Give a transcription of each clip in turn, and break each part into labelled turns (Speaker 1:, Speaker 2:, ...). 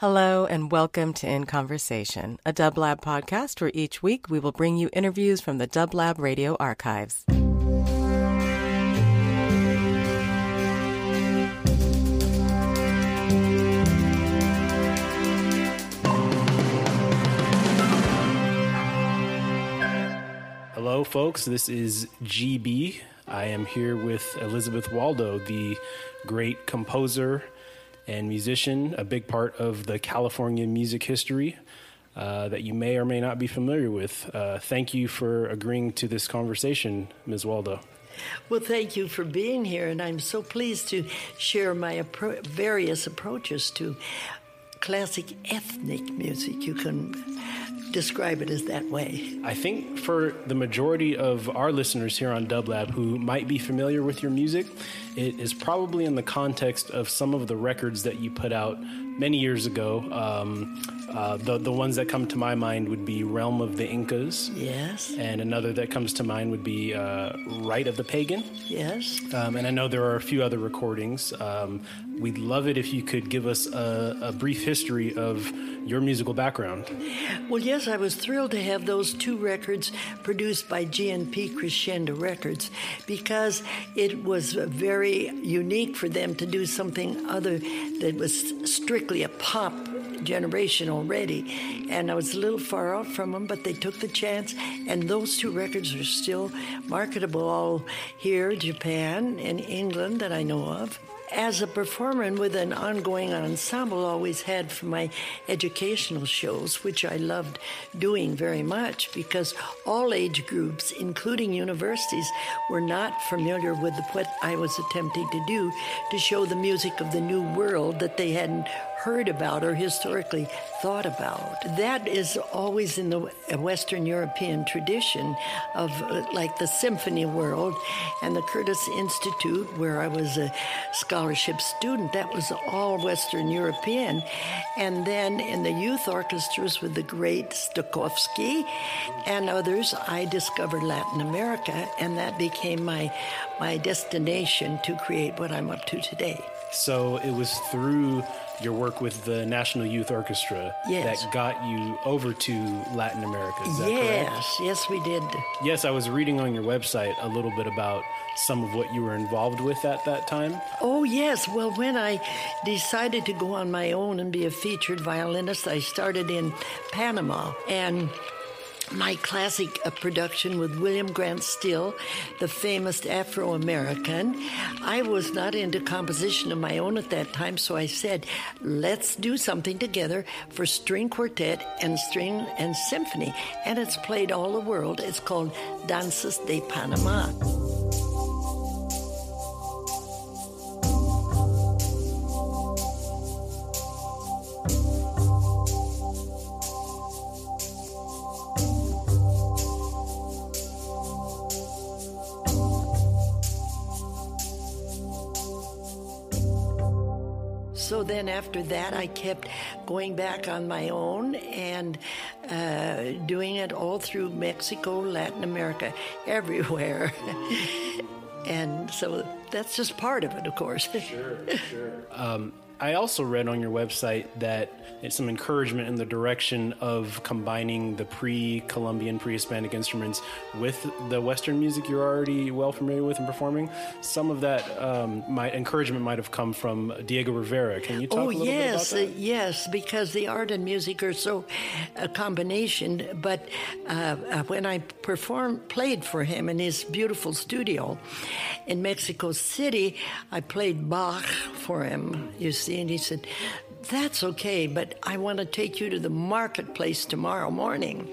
Speaker 1: Hello and welcome to In Conversation, a Dublab podcast where each week we will bring you interviews from the Dublab radio archives.
Speaker 2: Hello, folks. This is GB. I am here with Elisabeth Waldo, the great composer and musician, a big part of the California music history uh, that you may or may not be familiar with. Uh, thank you for agreeing to this conversation, Ms. Waldo.
Speaker 3: Well, thank you for being here, and I'm so pleased to share my appro- various approaches to classic ethnic music. You can describe it as that way.
Speaker 2: I think for the majority of our listeners here on Dublab who might be familiar with your music, it is probably in the context of some of the records that you put out many years ago. Um, uh, the the ones that come to my mind would be Realm of the Incas.
Speaker 3: Yes.
Speaker 2: And another that comes to mind would be uh, Rite of the Pagan.
Speaker 3: Yes.
Speaker 2: Um, and I know there are a few other recordings. Um, we'd love it if you could give us a, a brief history of your musical background.
Speaker 3: Well, yes, I was thrilled to have those two records produced by GNP Crescendo Records because it was very unique for them to do something other that was strictly a pop generation already. And I was a little far off from them, but they took the chance. And those two records are still marketable all here, Japan, and England that I know of as a performer and with an ongoing ensemble always had for my educational shows which i loved doing very much because all age groups including universities were not familiar with what i was attempting to do to show the music of the new world that they hadn't heard about or historically thought about. That is always in the Western European tradition of uh, like the symphony world and the Curtis Institute, where I was a scholarship student. That was all Western European. And then in the youth orchestras with the great Stokowski and others, I discovered Latin America, and that became my, my destination to create what I'm up to today.
Speaker 2: So it was through your work with the National Youth Orchestra
Speaker 3: yes.
Speaker 2: that got you over to Latin America.
Speaker 3: yes,
Speaker 2: correct?
Speaker 3: yes, we did.
Speaker 2: Yes, I was reading on your website a little bit about some of what you were involved with at that time.
Speaker 3: Oh, yes. Well, when I decided to go on my own and be a featured violinist, I started in Panama and my classic uh, production with William Grant Still, the famous Afro American. I was not into composition of my own at that time, so I said, let's do something together for string quartet and string and symphony. And it's played all the world. It's called Danzas de Panama. So then after that, I kept going back on my own and uh, doing it all through Mexico, Latin America, everywhere. and so that's just part of it, of course.
Speaker 2: Sure, sure. Um, I also read on your website that it's some encouragement in the direction of combining the pre Columbian, pre Hispanic instruments with the Western music you're already well familiar with and performing. Some of that um, my encouragement might have come from Diego Rivera. Can you talk
Speaker 3: oh,
Speaker 2: a little
Speaker 3: yes,
Speaker 2: bit about that?
Speaker 3: Uh, yes, because the art and music are so a combination. But uh, uh, when I performed, played for him in his beautiful studio in Mexico City, I played Bach for him. You see and he said, That's okay, but I want to take you to the marketplace tomorrow morning.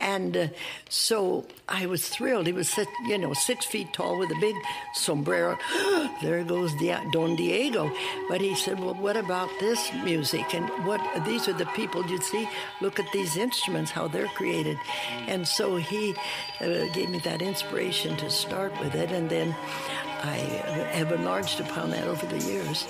Speaker 3: And uh, so I was thrilled. He was, you know, six feet tall with a big sombrero. there goes Don Diego. But he said, Well, what about this music? And what these are the people you see. Look at these instruments, how they're created. And so he uh, gave me that inspiration to start with it. And then I have enlarged upon that over the years.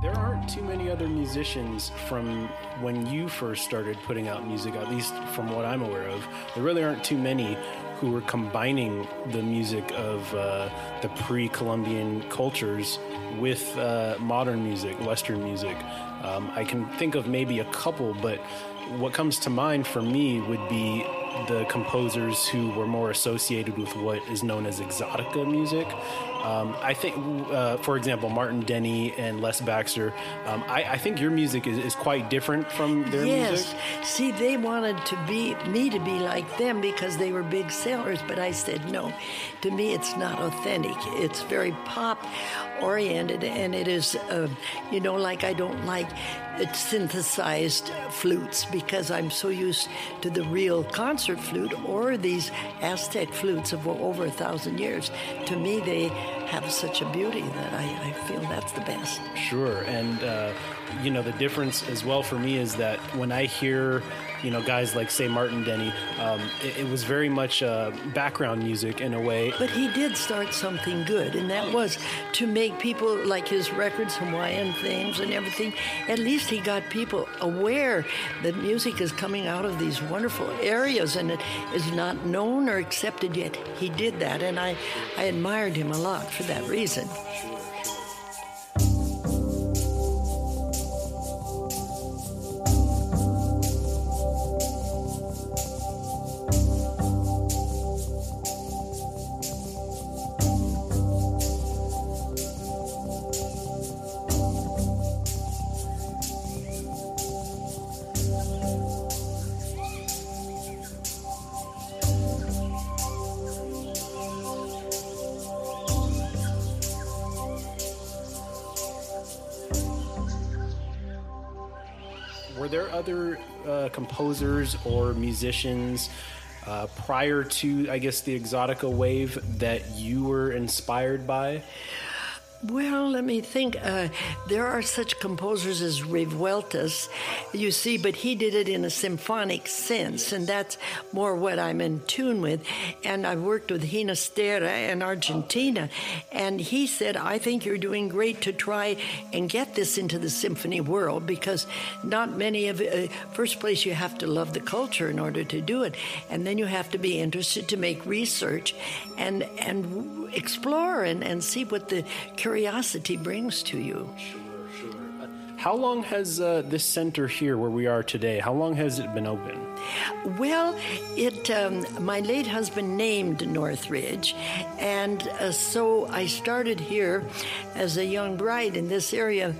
Speaker 2: There aren't too many other musicians from when you first started putting out music, at least from what I'm aware of. There really aren't too many who were combining the music of uh, the pre Columbian cultures with uh, modern music, Western music. Um, I can think of maybe a couple, but what comes to mind for me would be the composers who were more associated with what is known as exotica music. Um, I think, uh, for example, Martin Denny and Les Baxter. Um, I, I, think your music is, is, quite different from their
Speaker 3: yes.
Speaker 2: music.
Speaker 3: Yes. See, they wanted to be me to be like them because they were big sellers, but I said no. To me, it's not authentic. It's very pop oriented, and it is, uh, you know, like I don't like synthesized flutes because I'm so used to the real concert flute or these Aztec flutes of over a thousand years. To me, they have such a beauty that I, I feel that's the best.
Speaker 2: Sure, and uh, you know the difference as well for me is that when I hear you know guys like say Martin Denny, um, it, it, was very much uh, background music in a way.
Speaker 3: But he did start something good, and that was to make people like his records, Hawaiian themes, and everything. At least he got people aware that music is coming out of these wonderful areas, and it is not known or accepted yet. He did that, and I I admired him a lot for that reason.
Speaker 2: Other uh, composers or musicians uh, prior to, I guess, the Exotica wave that you were inspired by?
Speaker 3: Well, let me think. Uh, there are such composers as Revueltas, you see, but he did it in a symphonic sense, and that's more what I'm in tune with. And I've worked with Ginastera in Argentina, and he said, I think you're doing great to try and get this into the symphony world because not many of uh, first place, you have to love the culture in order to do it, and then you have to be interested to make research and, and explore and, and see what the curiosity brings to you.
Speaker 2: Sure, sure. How long has uh, this center here, where we are today, how long has it been open?
Speaker 3: Well, it um, my late husband named Northridge, and uh, so I started here as a young bride in this area.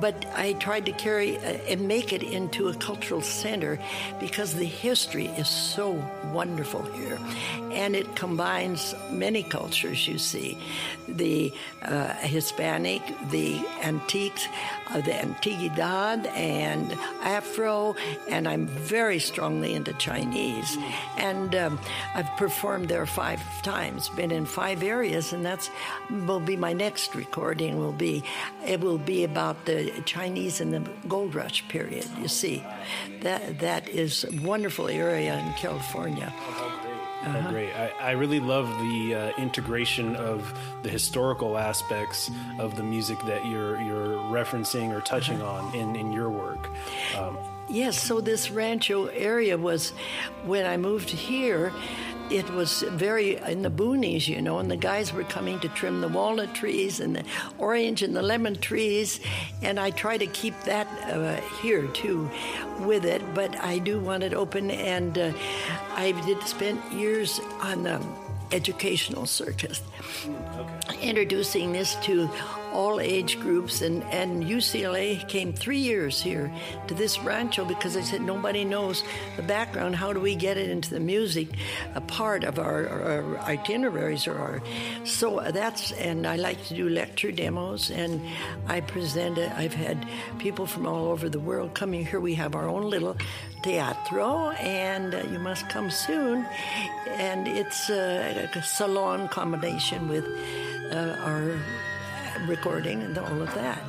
Speaker 3: But I tried to carry uh, and make it into a cultural center because the history is so wonderful here, and it combines many cultures. You see, the uh, Hispanic, the antiques, uh, the Antigüedad, and Afro, and I'm very strong strongly into Chinese. And um, I've performed there five times, been in five areas, and that's will be my next recording. Will be it will be about the Chinese in the gold rush period. You see, that that is a wonderful area in California.
Speaker 2: Uh-huh. great. I, I, really love the uh, integration of the historical aspects of the music that you're you're referencing or touching uh-huh. on in, in your work.
Speaker 3: Um, Yes, so this rancho area was when I moved here. It was very in the boonies, you know, and the guys were coming to trim the walnut trees and the orange and the lemon trees, and I try to keep that uh, here too, with it. But I do want it open, and uh, I did spend years on the educational circus, okay. Introducing this to all age groups, and, and UCLA came three years here to this rancho because I said nobody knows the background. How do we get it into the music? A part of our, our itineraries or our so that's and I like to do lecture demos, and I present. it. I've had people from all over the world coming here. We have our own little teatro, and uh, you must come soon. And it's uh, a salon combination with uh, our recording and all of that.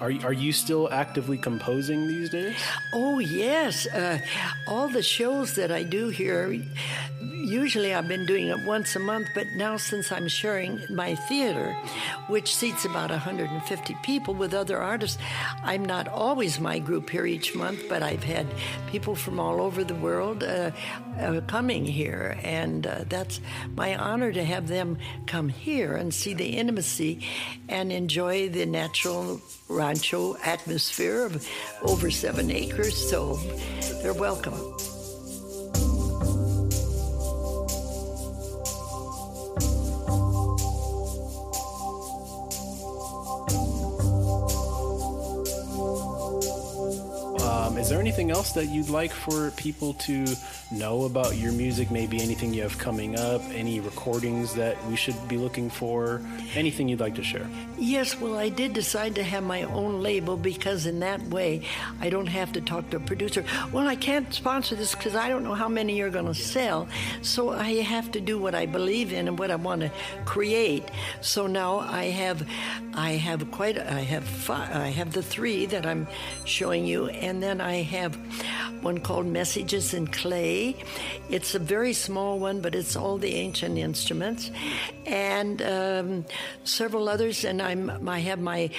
Speaker 2: Are, are you still actively composing these days?
Speaker 3: Oh, yes. Uh, all the shows that I do here, usually I've been doing it once a month, but now since I'm sharing my theater, which seats about 150 people with other artists, I'm not always my group here each month, but I've had people from all over the world uh, uh, coming here, and uh, that's my honor to have them come here and see the intimacy and enjoy the natural rancho atmosphere of over seven acres. So they're welcome.
Speaker 2: There anything else that you'd like for people to know about your music? Maybe anything you have coming up, any recordings that we should be looking for, anything you'd like to share?
Speaker 3: Yes, well, I did decide to have my own label because in that way I don't have to talk to a producer. Well, I can't sponsor this because I don't know how many you're going to sell. So I have to do what I believe in and what I want to create. So now I have, I have quite, I have five, I have the three that I'm showing you, and then I have one called Messages in Clay. It's a very small one, but it's all the ancient instruments, and um, several others. And I'm, I have my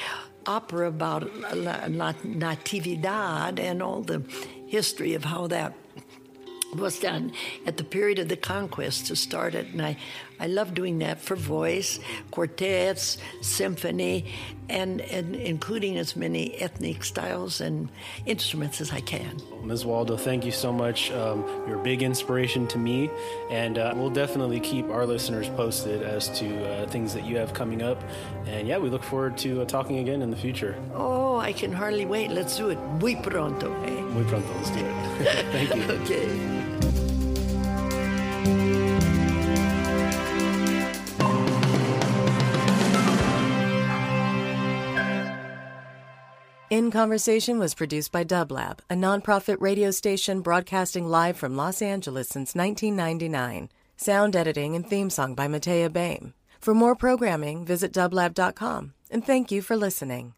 Speaker 3: opera about Natividad and all the history of how that was done at the period of the conquest to start it. And I, I love doing that for voice, quartets, symphony, and, and including as many ethnic styles and instruments as I can.
Speaker 2: Ms. Waldo, thank you so much. Um, you're a big inspiration to me, and uh, we'll definitely keep our listeners posted as to uh, things that you have coming up. And yeah, we look forward to uh, talking again in the future.
Speaker 3: Oh, I can hardly wait. Let's do it. Muy pronto. Eh?
Speaker 2: Muy pronto. Let's do it. thank you.
Speaker 3: okay.
Speaker 1: In Conversation was produced by Dublab, a nonprofit radio station broadcasting live from Los Angeles since 1999. Sound editing and theme song by Matea Baim. For more programming, visit dublab.com. And thank you for listening.